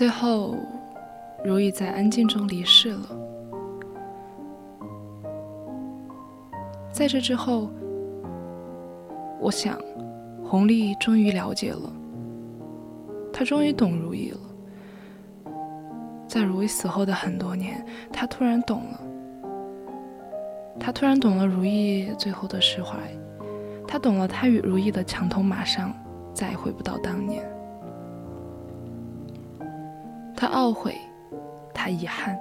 最后，如意在安静中离世了。在这之后，我想，弘历终于了解了，他终于懂如意了。在如意死后的很多年，他突然懂了，他突然懂了如意最后的释怀，他懂了他与如意的墙头马上再也回不到当年。他懊悔，他遗憾，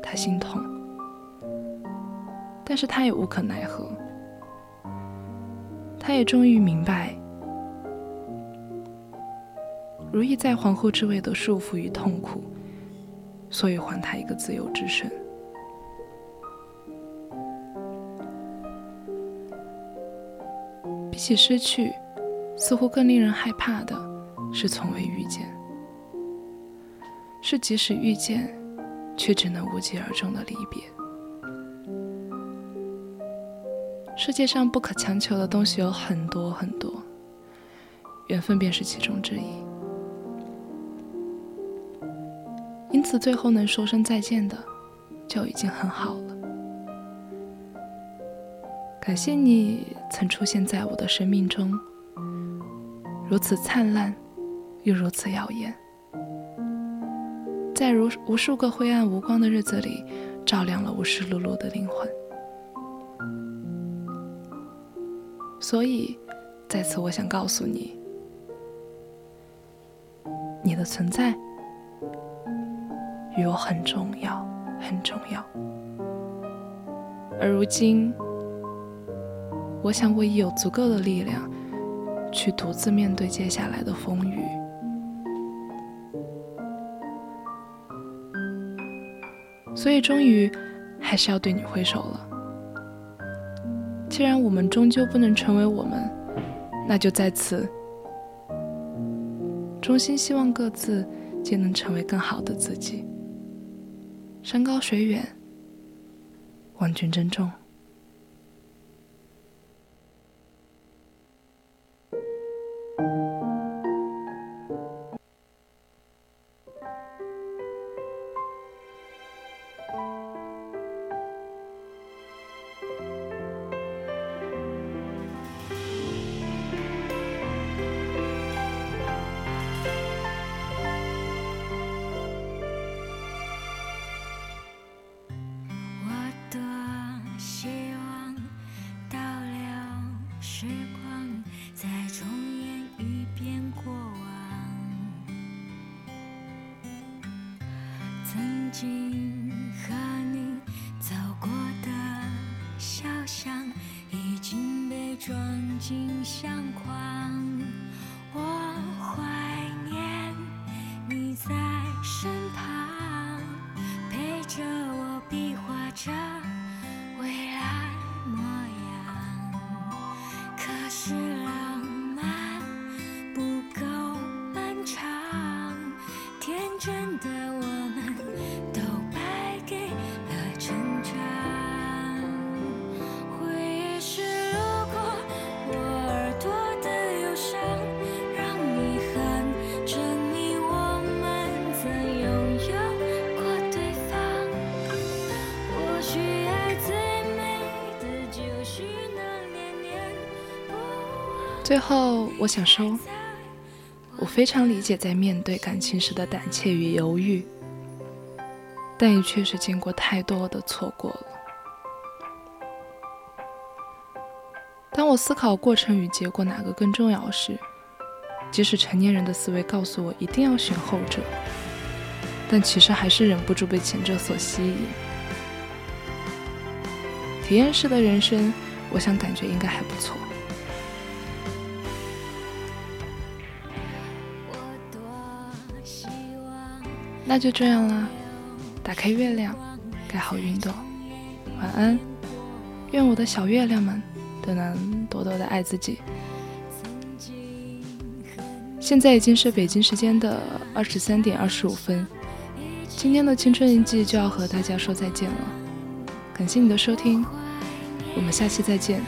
他心痛，但是他也无可奈何。他也终于明白，如意在皇后之位的束缚与痛苦，所以还他一个自由之身。比起失去，似乎更令人害怕的是从未遇见，是即使遇见，却只能无疾而终的离别。世界上不可强求的东西有很多很多，缘分便是其中之一。因此，最后能说声再见的，就已经很好了。感谢你曾出现在我的生命中，如此灿烂，又如此耀眼，在如无数个灰暗无光的日子里，照亮了我湿漉漉的灵魂。所以，在此我想告诉你，你的存在与我很重要，很重要。而如今，我想我已有足够的力量，去独自面对接下来的风雨。所以，终于还是要对你挥手了。既然我们终究不能成为我们，那就在此衷心希望各自皆能成为更好的自己。山高水远，望君珍重。最后，我想说，我非常理解在面对感情时的胆怯与犹豫，但也确实见过太多的错过了。当我思考过程与结果哪个更重要时，即使成年人的思维告诉我一定要选后者，但其实还是忍不住被前者所吸引。体验式的人生，我想感觉应该还不错。那就这样啦，打开月亮，盖好云朵，晚安。愿我的小月亮们都能多多的爱自己。现在已经是北京时间的二十三点二十五分，今天的青春印记就要和大家说再见了。感谢你的收听，我们下期再见。